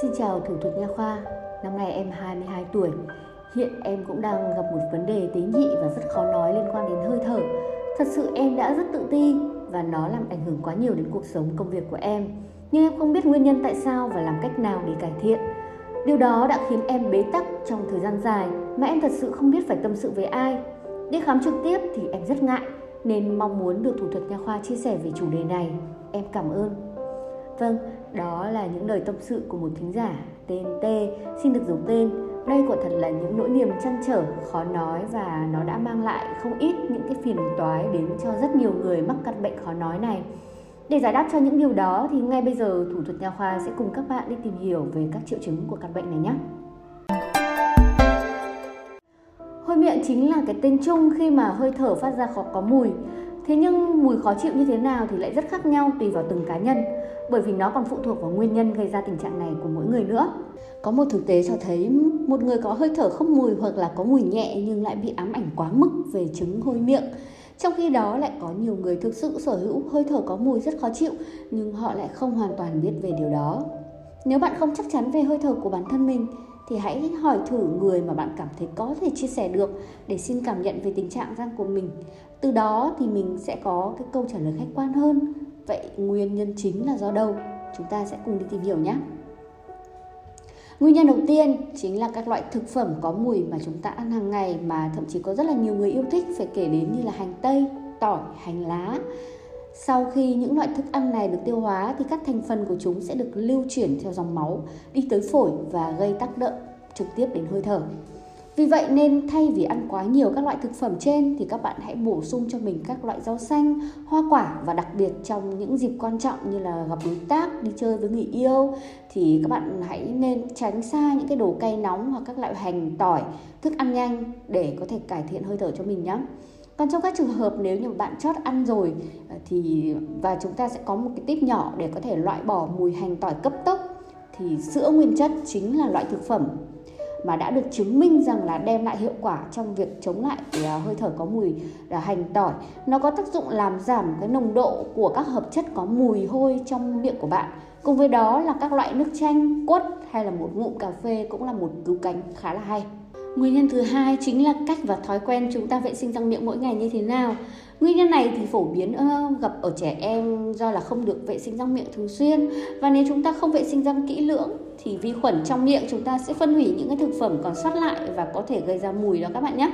Xin chào thủ thuật nha khoa, năm nay em 22 tuổi. Hiện em cũng đang gặp một vấn đề tế nhị và rất khó nói liên quan đến hơi thở. Thật sự em đã rất tự ti và nó làm ảnh hưởng quá nhiều đến cuộc sống công việc của em. Nhưng em không biết nguyên nhân tại sao và làm cách nào để cải thiện. Điều đó đã khiến em bế tắc trong thời gian dài mà em thật sự không biết phải tâm sự với ai. Đi khám trực tiếp thì em rất ngại nên mong muốn được thủ thuật nha khoa chia sẻ về chủ đề này. Em cảm ơn. Vâng, đó là những lời tâm sự của một thính giả tên T, xin được giấu tên. Đây quả thật là những nỗi niềm chăn trở, khó nói và nó đã mang lại không ít những cái phiền toái đến cho rất nhiều người mắc căn bệnh khó nói này. Để giải đáp cho những điều đó thì ngay bây giờ thủ thuật nha khoa sẽ cùng các bạn đi tìm hiểu về các triệu chứng của căn bệnh này nhé. Hôi miệng chính là cái tên chung khi mà hơi thở phát ra khó có mùi. Thế nhưng mùi khó chịu như thế nào thì lại rất khác nhau tùy vào từng cá nhân, bởi vì nó còn phụ thuộc vào nguyên nhân gây ra tình trạng này của mỗi người nữa. Có một thực tế cho thấy một người có hơi thở không mùi hoặc là có mùi nhẹ nhưng lại bị ám ảnh quá mức về chứng hôi miệng. Trong khi đó lại có nhiều người thực sự sở hữu hơi thở có mùi rất khó chịu nhưng họ lại không hoàn toàn biết về điều đó. Nếu bạn không chắc chắn về hơi thở của bản thân mình thì hãy hỏi thử người mà bạn cảm thấy có thể chia sẻ được để xin cảm nhận về tình trạng răng của mình. Từ đó thì mình sẽ có cái câu trả lời khách quan hơn. Vậy nguyên nhân chính là do đâu? Chúng ta sẽ cùng đi tìm hiểu nhé. Nguyên nhân đầu tiên chính là các loại thực phẩm có mùi mà chúng ta ăn hàng ngày mà thậm chí có rất là nhiều người yêu thích phải kể đến như là hành tây, tỏi, hành lá. Sau khi những loại thức ăn này được tiêu hóa thì các thành phần của chúng sẽ được lưu chuyển theo dòng máu đi tới phổi và gây tác động trực tiếp đến hơi thở. Vì vậy nên thay vì ăn quá nhiều các loại thực phẩm trên thì các bạn hãy bổ sung cho mình các loại rau xanh, hoa quả và đặc biệt trong những dịp quan trọng như là gặp đối tác, đi chơi với người yêu thì các bạn hãy nên tránh xa những cái đồ cay nóng hoặc các loại hành, tỏi, thức ăn nhanh để có thể cải thiện hơi thở cho mình nhé. Còn trong các trường hợp nếu như bạn chót ăn rồi ờ, thì và chúng ta sẽ có một cái tip nhỏ để có thể loại bỏ mùi hành tỏi cấp tốc thì sữa nguyên chất chính là loại thực phẩm mà đã được chứng minh rằng là đem lại hiệu quả trong việc chống lại à, hơi thở có mùi là hành tỏi. Nó có tác dụng làm giảm cái nồng độ của các hợp chất có mùi hôi trong miệng của bạn. Cùng với đó là các loại nước chanh, quất hay là một ngụm cà phê cũng là một cứu cánh khá là hay. Nguyên nhân thứ hai chính là cách và thói quen chúng ta vệ sinh răng miệng mỗi ngày như thế nào. Nguyên nhân này thì phổ biến ờ, gặp ở trẻ em do là không được vệ sinh răng miệng thường xuyên và nếu chúng ta không vệ sinh răng kỹ lưỡng thì vi khuẩn trong miệng chúng ta sẽ phân hủy những cái thực phẩm còn sót lại và có thể gây ra mùi đó các bạn nhé.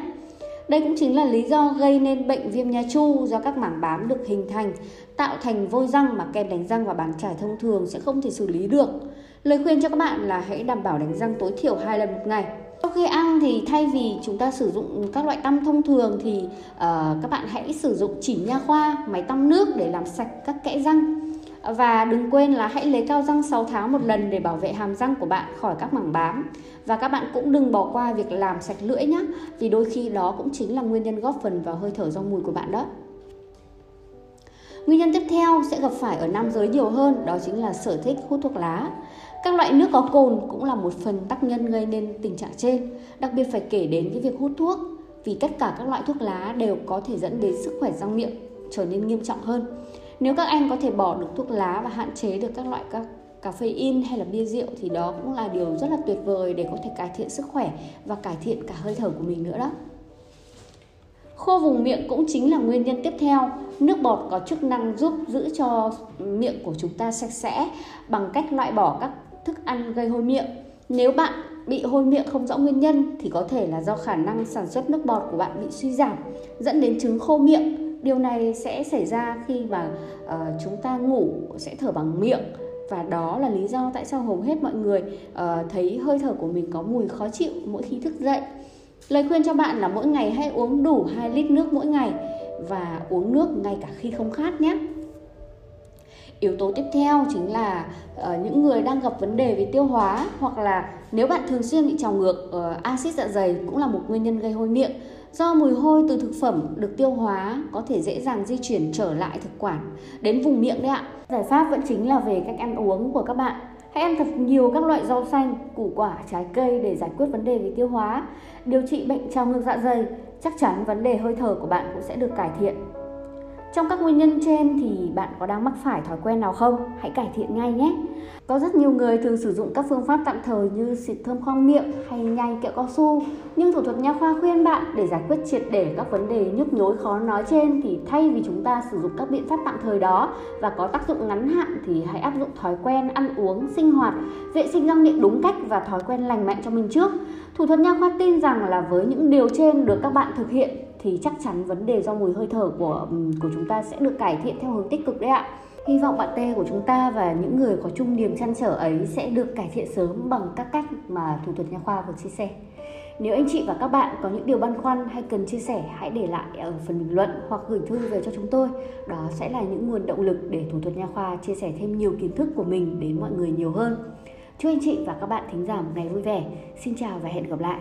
Đây cũng chính là lý do gây nên bệnh viêm nha chu do các mảng bám được hình thành, tạo thành vôi răng mà kem đánh răng và bàn chải thông thường sẽ không thể xử lý được. Lời khuyên cho các bạn là hãy đảm bảo đánh răng tối thiểu hai lần một ngày sau khi ăn thì thay vì chúng ta sử dụng các loại tăm thông thường thì uh, các bạn hãy sử dụng chỉ nha khoa, máy tăm nước để làm sạch các kẽ răng. Và đừng quên là hãy lấy cao răng 6 tháng một lần để bảo vệ hàm răng của bạn khỏi các mảng bám. Và các bạn cũng đừng bỏ qua việc làm sạch lưỡi nhé, vì đôi khi đó cũng chính là nguyên nhân góp phần vào hơi thở do mùi của bạn đó. Nguyên nhân tiếp theo sẽ gặp phải ở nam giới nhiều hơn, đó chính là sở thích hút thuốc lá. Các loại nước có cồn cũng là một phần tác nhân gây nên tình trạng trên. Đặc biệt phải kể đến cái việc hút thuốc vì tất cả các loại thuốc lá đều có thể dẫn đến sức khỏe răng miệng trở nên nghiêm trọng hơn. Nếu các anh có thể bỏ được thuốc lá và hạn chế được các loại các cà phê in hay là bia rượu thì đó cũng là điều rất là tuyệt vời để có thể cải thiện sức khỏe và cải thiện cả hơi thở của mình nữa đó. Khô vùng miệng cũng chính là nguyên nhân tiếp theo. Nước bọt có chức năng giúp giữ cho miệng của chúng ta sạch sẽ bằng cách loại bỏ các thức ăn gây hôi miệng. Nếu bạn bị hôi miệng không rõ nguyên nhân thì có thể là do khả năng sản xuất nước bọt của bạn bị suy giảm, dẫn đến chứng khô miệng. Điều này sẽ xảy ra khi mà uh, chúng ta ngủ sẽ thở bằng miệng và đó là lý do tại sao hầu hết mọi người uh, thấy hơi thở của mình có mùi khó chịu mỗi khi thức dậy. Lời khuyên cho bạn là mỗi ngày hãy uống đủ 2 lít nước mỗi ngày và uống nước ngay cả khi không khát nhé. Yếu tố tiếp theo chính là uh, những người đang gặp vấn đề về tiêu hóa hoặc là nếu bạn thường xuyên bị trào ngược uh, axit dạ dày cũng là một nguyên nhân gây hôi miệng. Do mùi hôi từ thực phẩm được tiêu hóa có thể dễ dàng di chuyển trở lại thực quản đến vùng miệng đấy ạ. Giải pháp vẫn chính là về cách ăn uống của các bạn. Hãy ăn thật nhiều các loại rau xanh, củ quả, trái cây để giải quyết vấn đề về tiêu hóa. Điều trị bệnh trào ngược dạ dày, chắc chắn vấn đề hơi thở của bạn cũng sẽ được cải thiện. Trong các nguyên nhân trên thì bạn có đang mắc phải thói quen nào không? Hãy cải thiện ngay nhé. Có rất nhiều người thường sử dụng các phương pháp tạm thời như xịt thơm khoang miệng hay nhai kẹo cao su, nhưng thủ thuật nha khoa khuyên bạn để giải quyết triệt để các vấn đề nhức nhối khó nói trên thì thay vì chúng ta sử dụng các biện pháp tạm thời đó và có tác dụng ngắn hạn thì hãy áp dụng thói quen ăn uống, sinh hoạt, vệ sinh răng miệng đúng cách và thói quen lành mạnh cho mình trước. Thủ thuật nha khoa tin rằng là với những điều trên được các bạn thực hiện thì chắc chắn vấn đề do mùi hơi thở của của chúng ta sẽ được cải thiện theo hướng tích cực đấy ạ. Hy vọng bạn t của chúng ta và những người có chung niềm chăn trở ấy sẽ được cải thiện sớm bằng các cách mà thủ thuật nha khoa vừa chia sẻ. Nếu anh chị và các bạn có những điều băn khoăn hay cần chia sẻ, hãy để lại ở phần bình luận hoặc gửi thư về cho chúng tôi. Đó sẽ là những nguồn động lực để thủ thuật nha khoa chia sẻ thêm nhiều kiến thức của mình đến mọi người nhiều hơn. Chúc anh chị và các bạn thính giả một ngày vui vẻ. Xin chào và hẹn gặp lại.